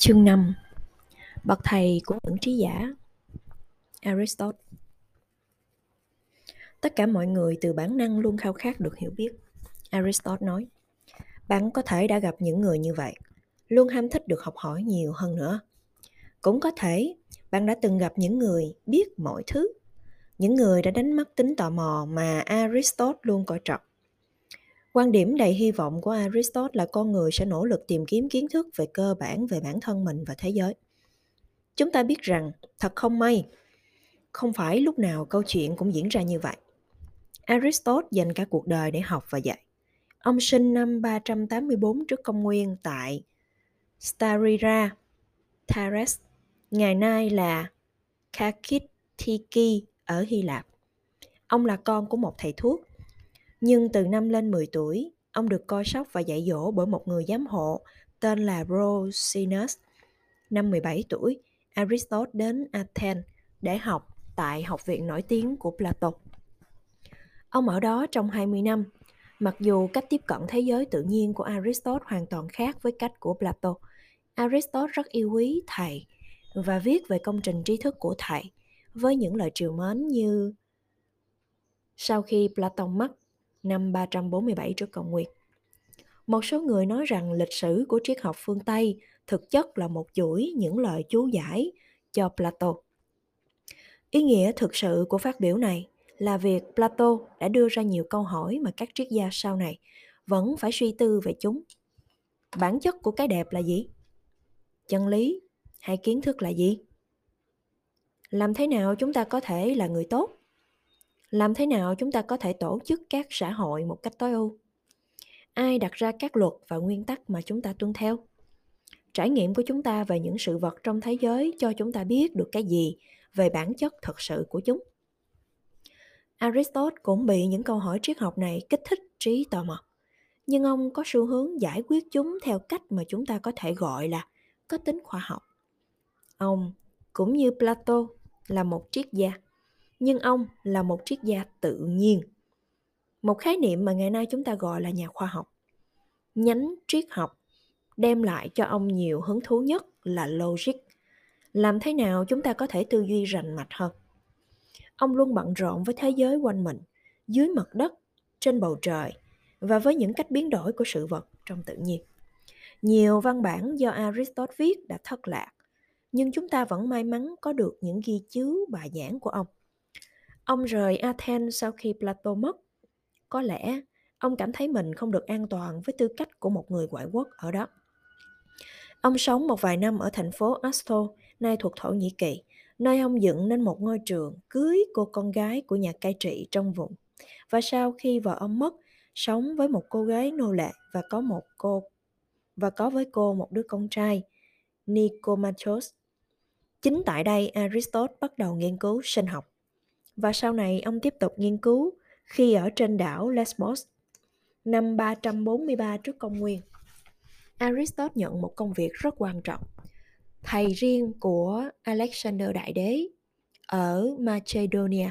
Chương 5 Bậc thầy của những trí giả Aristotle Tất cả mọi người từ bản năng luôn khao khát được hiểu biết. Aristotle nói, bạn có thể đã gặp những người như vậy, luôn ham thích được học hỏi nhiều hơn nữa. Cũng có thể bạn đã từng gặp những người biết mọi thứ, những người đã đánh mất tính tò mò mà Aristotle luôn coi trọng. Quan điểm đầy hy vọng của Aristotle là con người sẽ nỗ lực tìm kiếm kiến thức về cơ bản về bản thân mình và thế giới. Chúng ta biết rằng, thật không may, không phải lúc nào câu chuyện cũng diễn ra như vậy. Aristotle dành cả cuộc đời để học và dạy. Ông sinh năm 384 trước công nguyên tại Starira, Thares, ngày nay là Kakitiki ở Hy Lạp. Ông là con của một thầy thuốc nhưng từ năm lên 10 tuổi, ông được coi sóc và dạy dỗ bởi một người giám hộ tên là Rosinus. Năm 17 tuổi, Aristotle đến Athens để học tại học viện nổi tiếng của Plato. Ông ở đó trong 20 năm, mặc dù cách tiếp cận thế giới tự nhiên của Aristotle hoàn toàn khác với cách của Plato. Aristotle rất yêu quý thầy và viết về công trình trí thức của thầy với những lời triều mến như sau khi Plato mất, năm 347 trước công nguyên. Một số người nói rằng lịch sử của triết học phương Tây thực chất là một chuỗi những lời chú giải cho Plato. Ý nghĩa thực sự của phát biểu này là việc Plato đã đưa ra nhiều câu hỏi mà các triết gia sau này vẫn phải suy tư về chúng. Bản chất của cái đẹp là gì? Chân lý hay kiến thức là gì? Làm thế nào chúng ta có thể là người tốt? Làm thế nào chúng ta có thể tổ chức các xã hội một cách tối ưu? Ai đặt ra các luật và nguyên tắc mà chúng ta tuân theo? Trải nghiệm của chúng ta về những sự vật trong thế giới cho chúng ta biết được cái gì về bản chất thật sự của chúng. Aristotle cũng bị những câu hỏi triết học này kích thích trí tò mò. Nhưng ông có xu hướng giải quyết chúng theo cách mà chúng ta có thể gọi là có tính khoa học. Ông, cũng như plato, là một triết gia nhưng ông là một triết gia tự nhiên. Một khái niệm mà ngày nay chúng ta gọi là nhà khoa học. Nhánh triết học đem lại cho ông nhiều hứng thú nhất là logic. Làm thế nào chúng ta có thể tư duy rành mạch hơn? Ông luôn bận rộn với thế giới quanh mình, dưới mặt đất, trên bầu trời và với những cách biến đổi của sự vật trong tự nhiên. Nhiều văn bản do aristotle viết đã thất lạc, nhưng chúng ta vẫn may mắn có được những ghi chú bài giảng của ông. Ông rời Athens sau khi Plato mất. Có lẽ ông cảm thấy mình không được an toàn với tư cách của một người ngoại quốc ở đó. Ông sống một vài năm ở thành phố Asto, nay thuộc Thổ Nhĩ Kỳ, nơi ông dựng nên một ngôi trường cưới cô con gái của nhà cai trị trong vùng. Và sau khi vợ ông mất, sống với một cô gái nô lệ và có một cô và có với cô một đứa con trai, Nicomachos. Chính tại đây Aristotle bắt đầu nghiên cứu sinh học và sau này ông tiếp tục nghiên cứu khi ở trên đảo Lesbos năm 343 trước công nguyên. Aristotle nhận một công việc rất quan trọng. Thầy riêng của Alexander Đại Đế ở Macedonia,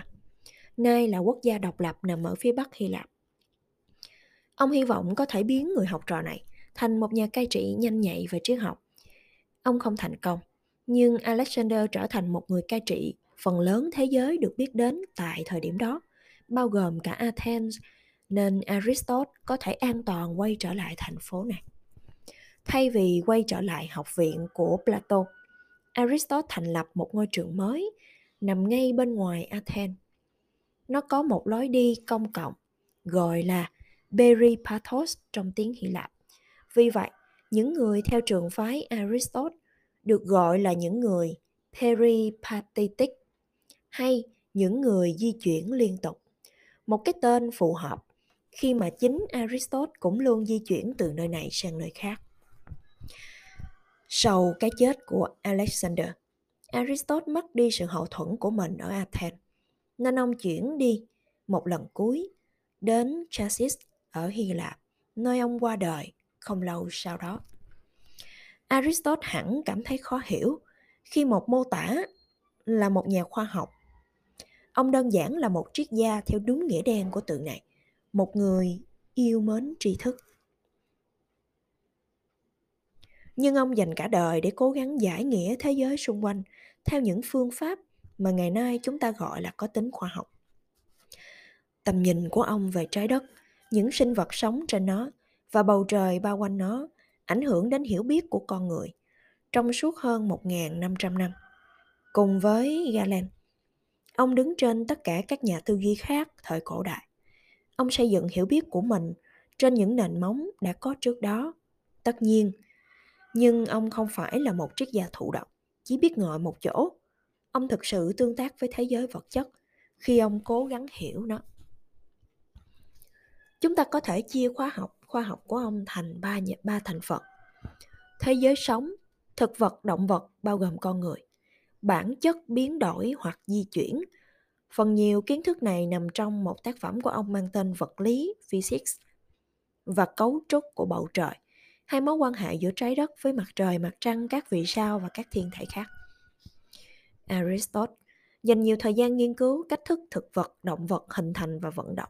nay là quốc gia độc lập nằm ở phía bắc Hy Lạp. Ông hy vọng có thể biến người học trò này thành một nhà cai trị nhanh nhạy về triết học. Ông không thành công, nhưng Alexander trở thành một người cai trị phần lớn thế giới được biết đến tại thời điểm đó, bao gồm cả Athens, nên Aristotle có thể an toàn quay trở lại thành phố này. Thay vì quay trở lại học viện của Plato, Aristotle thành lập một ngôi trường mới nằm ngay bên ngoài Athens. Nó có một lối đi công cộng gọi là Peripathos trong tiếng Hy Lạp. Vì vậy, những người theo trường phái Aristotle được gọi là những người peripatetic hay những người di chuyển liên tục. Một cái tên phù hợp khi mà chính Aristotle cũng luôn di chuyển từ nơi này sang nơi khác. Sau cái chết của Alexander, Aristotle mất đi sự hậu thuẫn của mình ở Athens, nên ông chuyển đi một lần cuối đến Chasis ở Hy Lạp, nơi ông qua đời không lâu sau đó. Aristotle hẳn cảm thấy khó hiểu khi một mô tả là một nhà khoa học Ông đơn giản là một triết gia theo đúng nghĩa đen của từ này, một người yêu mến tri thức. Nhưng ông dành cả đời để cố gắng giải nghĩa thế giới xung quanh theo những phương pháp mà ngày nay chúng ta gọi là có tính khoa học. Tầm nhìn của ông về trái đất, những sinh vật sống trên nó và bầu trời bao quanh nó ảnh hưởng đến hiểu biết của con người trong suốt hơn 1.500 năm. Cùng với Galen, ông đứng trên tất cả các nhà tư duy khác thời cổ đại. Ông xây dựng hiểu biết của mình trên những nền móng đã có trước đó. Tất nhiên, nhưng ông không phải là một triết gia thụ động, chỉ biết ngồi một chỗ. Ông thực sự tương tác với thế giới vật chất khi ông cố gắng hiểu nó. Chúng ta có thể chia khóa học khoa học của ông thành ba ba thành phần. Thế giới sống, thực vật, động vật bao gồm con người, bản chất biến đổi hoặc di chuyển. Phần nhiều kiến thức này nằm trong một tác phẩm của ông mang tên Vật lý Physics và cấu trúc của bầu trời, hai mối quan hệ giữa trái đất với mặt trời, mặt trăng, các vì sao và các thiên thể khác. Aristotle dành nhiều thời gian nghiên cứu cách thức thực vật, động vật hình thành và vận động.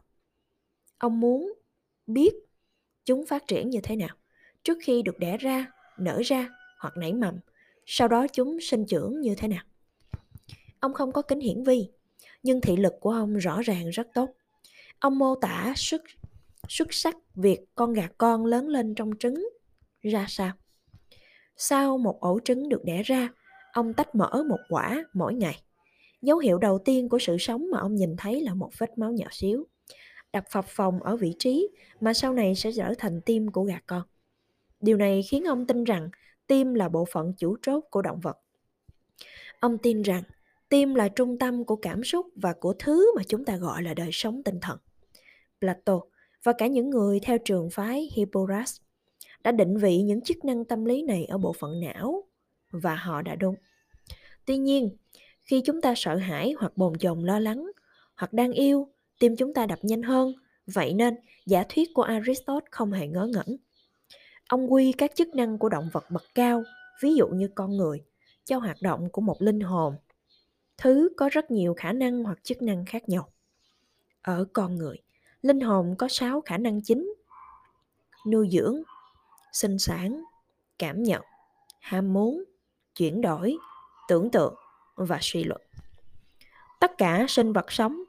Ông muốn biết chúng phát triển như thế nào trước khi được đẻ ra, nở ra hoặc nảy mầm, sau đó chúng sinh trưởng như thế nào. Ông không có kính hiển vi, nhưng thị lực của ông rõ ràng rất tốt. Ông mô tả xuất xuất sắc việc con gà con lớn lên trong trứng ra sao. Sau một ổ trứng được đẻ ra, ông tách mở một quả mỗi ngày. Dấu hiệu đầu tiên của sự sống mà ông nhìn thấy là một vết máu nhỏ xíu đập phập phòng ở vị trí mà sau này sẽ trở thành tim của gà con. Điều này khiến ông tin rằng tim là bộ phận chủ chốt của động vật. Ông tin rằng tim là trung tâm của cảm xúc và của thứ mà chúng ta gọi là đời sống tinh thần. Plato và cả những người theo trường phái Hipporas đã định vị những chức năng tâm lý này ở bộ phận não và họ đã đúng. Tuy nhiên, khi chúng ta sợ hãi hoặc bồn chồn lo lắng hoặc đang yêu tim chúng ta đập nhanh hơn. Vậy nên, giả thuyết của Aristotle không hề ngớ ngẩn. Ông quy các chức năng của động vật bậc cao, ví dụ như con người, cho hoạt động của một linh hồn. Thứ có rất nhiều khả năng hoặc chức năng khác nhau. Ở con người, linh hồn có 6 khả năng chính. Nuôi dưỡng, sinh sản, cảm nhận, ham muốn, chuyển đổi, tưởng tượng và suy luận. Tất cả sinh vật sống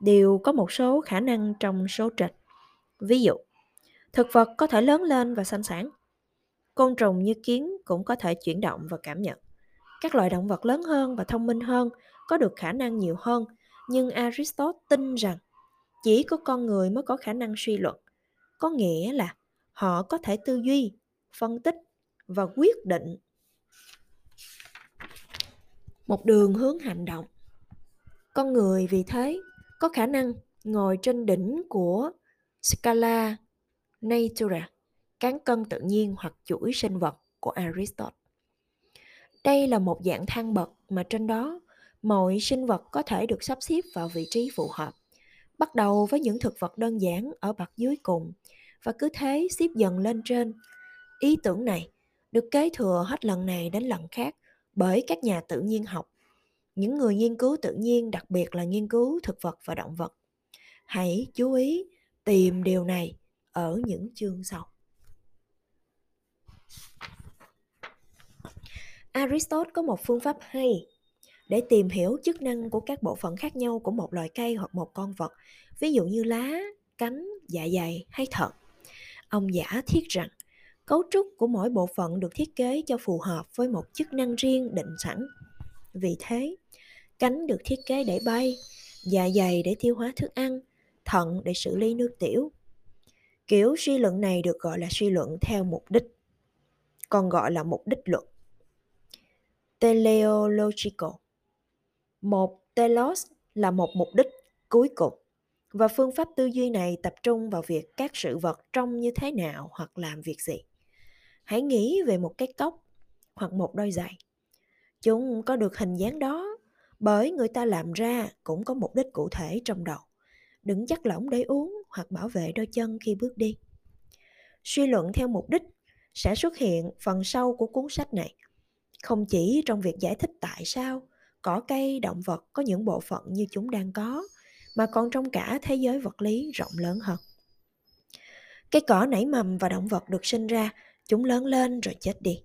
đều có một số khả năng trong số trịch. Ví dụ, thực vật có thể lớn lên và sinh sản. Côn trùng như kiến cũng có thể chuyển động và cảm nhận. Các loài động vật lớn hơn và thông minh hơn có được khả năng nhiều hơn, nhưng Aristotle tin rằng chỉ có con người mới có khả năng suy luận. Có nghĩa là họ có thể tư duy, phân tích và quyết định một đường hướng hành động. Con người vì thế có khả năng ngồi trên đỉnh của Scala Natura, cán cân tự nhiên hoặc chuỗi sinh vật của Aristotle. Đây là một dạng thang bậc mà trên đó mọi sinh vật có thể được sắp xếp vào vị trí phù hợp. Bắt đầu với những thực vật đơn giản ở bậc dưới cùng và cứ thế xếp dần lên trên. Ý tưởng này được kế thừa hết lần này đến lần khác bởi các nhà tự nhiên học những người nghiên cứu tự nhiên đặc biệt là nghiên cứu thực vật và động vật hãy chú ý tìm điều này ở những chương sau aristotle có một phương pháp hay để tìm hiểu chức năng của các bộ phận khác nhau của một loài cây hoặc một con vật ví dụ như lá cánh dạ dày hay thận ông giả thiết rằng cấu trúc của mỗi bộ phận được thiết kế cho phù hợp với một chức năng riêng định sẵn vì thế cánh được thiết kế để bay, dạ dày để tiêu hóa thức ăn, thận để xử lý nước tiểu. Kiểu suy luận này được gọi là suy luận theo mục đích, còn gọi là mục đích luận. Teleological Một telos là một mục đích cuối cùng và phương pháp tư duy này tập trung vào việc các sự vật trông như thế nào hoặc làm việc gì. Hãy nghĩ về một cái cốc hoặc một đôi giày. Chúng có được hình dáng đó bởi người ta làm ra cũng có mục đích cụ thể trong đầu đừng chắc lỏng để uống hoặc bảo vệ đôi chân khi bước đi. Suy luận theo mục đích sẽ xuất hiện phần sau của cuốn sách này. Không chỉ trong việc giải thích tại sao cỏ cây, động vật có những bộ phận như chúng đang có, mà còn trong cả thế giới vật lý rộng lớn hơn. Cây cỏ nảy mầm và động vật được sinh ra, chúng lớn lên rồi chết đi.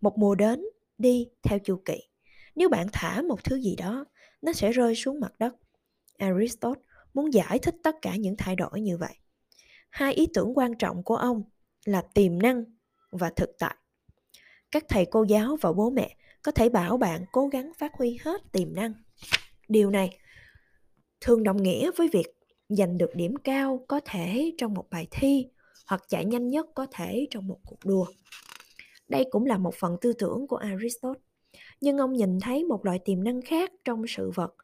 Một mùa đến, đi theo chu kỳ. Nếu bạn thả một thứ gì đó, nó sẽ rơi xuống mặt đất. Aristotle muốn giải thích tất cả những thay đổi như vậy. Hai ý tưởng quan trọng của ông là tiềm năng và thực tại. Các thầy cô giáo và bố mẹ có thể bảo bạn cố gắng phát huy hết tiềm năng. Điều này thường đồng nghĩa với việc giành được điểm cao có thể trong một bài thi hoặc chạy nhanh nhất có thể trong một cuộc đua. Đây cũng là một phần tư tưởng của aristotle, nhưng ông nhìn thấy một loại tiềm năng khác trong sự vật.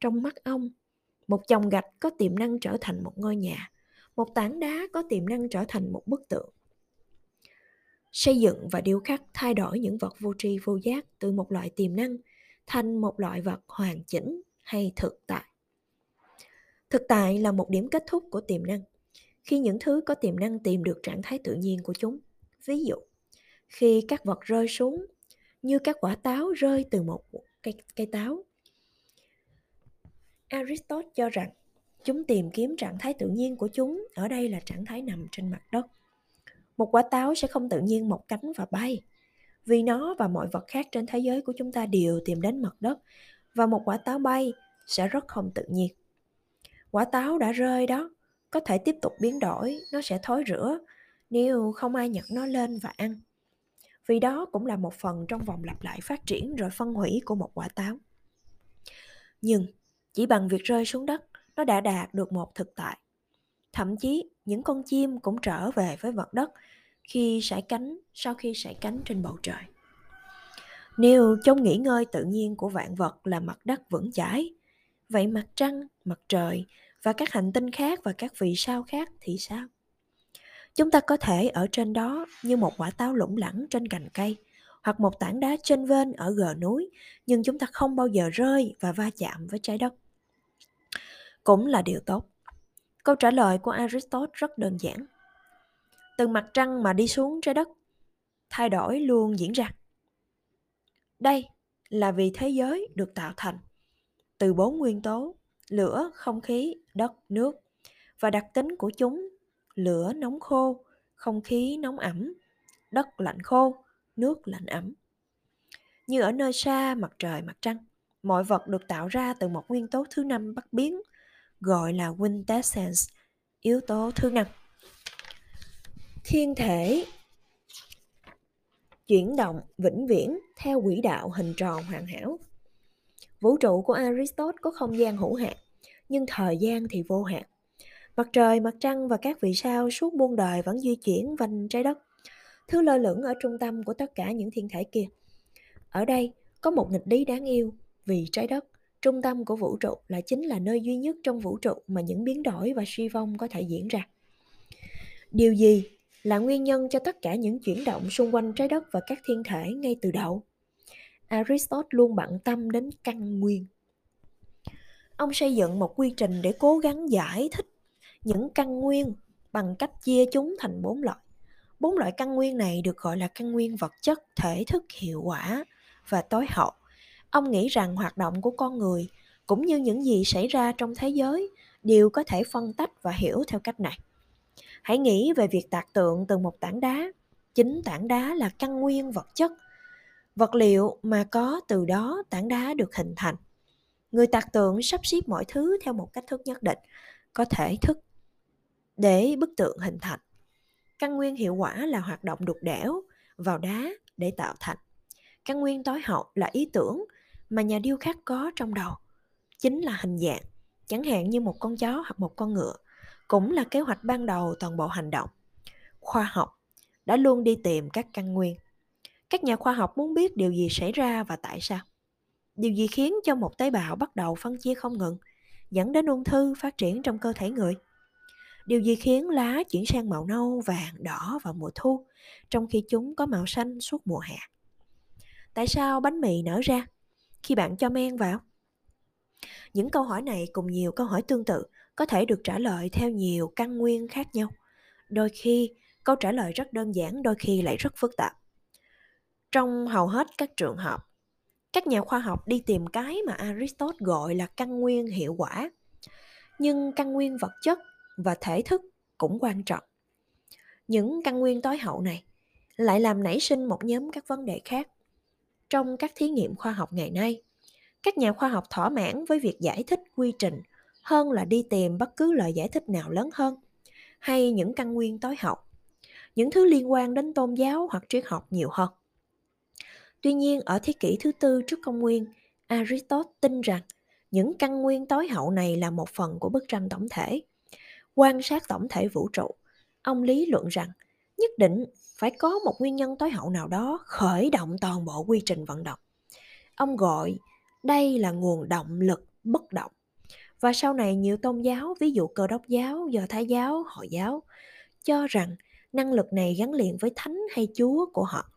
Trong mắt ông một chồng gạch có tiềm năng trở thành một ngôi nhà. Một tảng đá có tiềm năng trở thành một bức tượng. Xây dựng và điêu khắc thay đổi những vật vô tri vô giác từ một loại tiềm năng thành một loại vật hoàn chỉnh hay thực tại. Thực tại là một điểm kết thúc của tiềm năng. Khi những thứ có tiềm năng tìm được trạng thái tự nhiên của chúng ví dụ khi các vật rơi xuống như các quả táo rơi từ một cây, cây táo aristotle cho rằng chúng tìm kiếm trạng thái tự nhiên của chúng ở đây là trạng thái nằm trên mặt đất. Một quả táo sẽ không tự nhiên mọc cánh và bay, vì nó và mọi vật khác trên thế giới của chúng ta đều tìm đến mặt đất, và một quả táo bay sẽ rất không tự nhiên. Quả táo đã rơi đó, có thể tiếp tục biến đổi, nó sẽ thối rữa nếu không ai nhặt nó lên và ăn. Vì đó cũng là một phần trong vòng lặp lại phát triển rồi phân hủy của một quả táo. Nhưng chỉ bằng việc rơi xuống đất, nó đã đạt được một thực tại. Thậm chí, những con chim cũng trở về với mặt đất khi sải cánh, sau khi sải cánh trên bầu trời. Nếu trong nghỉ ngơi tự nhiên của vạn vật là mặt đất vững chãi, vậy mặt trăng, mặt trời và các hành tinh khác và các vì sao khác thì sao? Chúng ta có thể ở trên đó như một quả táo lủng lẳng trên cành cây hoặc một tảng đá trên vên ở gờ núi, nhưng chúng ta không bao giờ rơi và va chạm với trái đất. Cũng là điều tốt. Câu trả lời của aristotle rất đơn giản. Từ mặt trăng mà đi xuống trái đất, thay đổi luôn diễn ra. Đây là vì thế giới được tạo thành từ bốn nguyên tố, lửa, không khí, đất, nước, và đặc tính của chúng, lửa nóng khô, không khí nóng ẩm, đất lạnh khô nước lạnh ấm. Như ở nơi xa mặt trời, mặt trăng, mọi vật được tạo ra từ một nguyên tố thứ năm bất biến, gọi là quintessence, yếu tố thứ năm. Thiên thể chuyển động vĩnh viễn theo quỹ đạo hình tròn hoàn hảo. Vũ trụ của aristotle có không gian hữu hạn, nhưng thời gian thì vô hạn. Mặt trời, mặt trăng và các vì sao suốt muôn đời vẫn di chuyển quanh trái đất thứ lơ lửng ở trung tâm của tất cả những thiên thể kia. Ở đây, có một nghịch lý đáng yêu, vì trái đất, trung tâm của vũ trụ là chính là nơi duy nhất trong vũ trụ mà những biến đổi và suy vong có thể diễn ra. Điều gì là nguyên nhân cho tất cả những chuyển động xung quanh trái đất và các thiên thể ngay từ đầu? Aristotle luôn bận tâm đến căn nguyên. Ông xây dựng một quy trình để cố gắng giải thích những căn nguyên bằng cách chia chúng thành bốn loại bốn loại căn nguyên này được gọi là căn nguyên vật chất, thể thức hiệu quả và tối hậu. Ông nghĩ rằng hoạt động của con người cũng như những gì xảy ra trong thế giới đều có thể phân tách và hiểu theo cách này. Hãy nghĩ về việc tạc tượng từ một tảng đá. Chính tảng đá là căn nguyên vật chất, vật liệu mà có từ đó tảng đá được hình thành. Người tạc tượng sắp xếp mọi thứ theo một cách thức nhất định, có thể thức để bức tượng hình thành căn nguyên hiệu quả là hoạt động đục đẽo vào đá để tạo thành. Căn nguyên tối hậu là ý tưởng mà nhà điêu khắc có trong đầu, chính là hình dạng, chẳng hạn như một con chó hoặc một con ngựa, cũng là kế hoạch ban đầu toàn bộ hành động. Khoa học đã luôn đi tìm các căn nguyên. Các nhà khoa học muốn biết điều gì xảy ra và tại sao. Điều gì khiến cho một tế bào bắt đầu phân chia không ngừng, dẫn đến ung thư phát triển trong cơ thể người? Điều gì khiến lá chuyển sang màu nâu, vàng, đỏ vào mùa thu trong khi chúng có màu xanh suốt mùa hè? Tại sao bánh mì nở ra khi bạn cho men vào? Những câu hỏi này cùng nhiều câu hỏi tương tự có thể được trả lời theo nhiều căn nguyên khác nhau. Đôi khi, câu trả lời rất đơn giản, đôi khi lại rất phức tạp. Trong hầu hết các trường hợp các nhà khoa học đi tìm cái mà aristotle gọi là căn nguyên hiệu quả. Nhưng căn nguyên vật chất và thể thức cũng quan trọng. Những căn nguyên tối hậu này lại làm nảy sinh một nhóm các vấn đề khác. Trong các thí nghiệm khoa học ngày nay, các nhà khoa học thỏa mãn với việc giải thích quy trình hơn là đi tìm bất cứ lời giải thích nào lớn hơn hay những căn nguyên tối hậu những thứ liên quan đến tôn giáo hoặc triết học nhiều hơn. Tuy nhiên ở thế kỷ thứ tư trước công nguyên aristotle tin rằng những căn nguyên tối hậu này là một phần của bức tranh tổng thể quan sát tổng thể vũ trụ. Ông lý luận rằng, nhất định phải có một nguyên nhân tối hậu nào đó khởi động toàn bộ quy trình vận động. Ông gọi đây là nguồn động lực bất động. Và sau này nhiều tôn giáo, ví dụ cơ đốc giáo, do thái giáo, hồi giáo, cho rằng năng lực này gắn liền với thánh hay chúa của họ.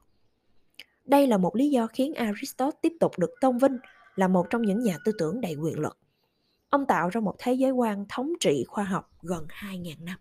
Đây là một lý do khiến aristotle tiếp tục được tôn vinh là một trong những nhà tư tưởng đầy quyền lực ông tạo ra một thế giới quan thống trị khoa học gần 2.000 năm.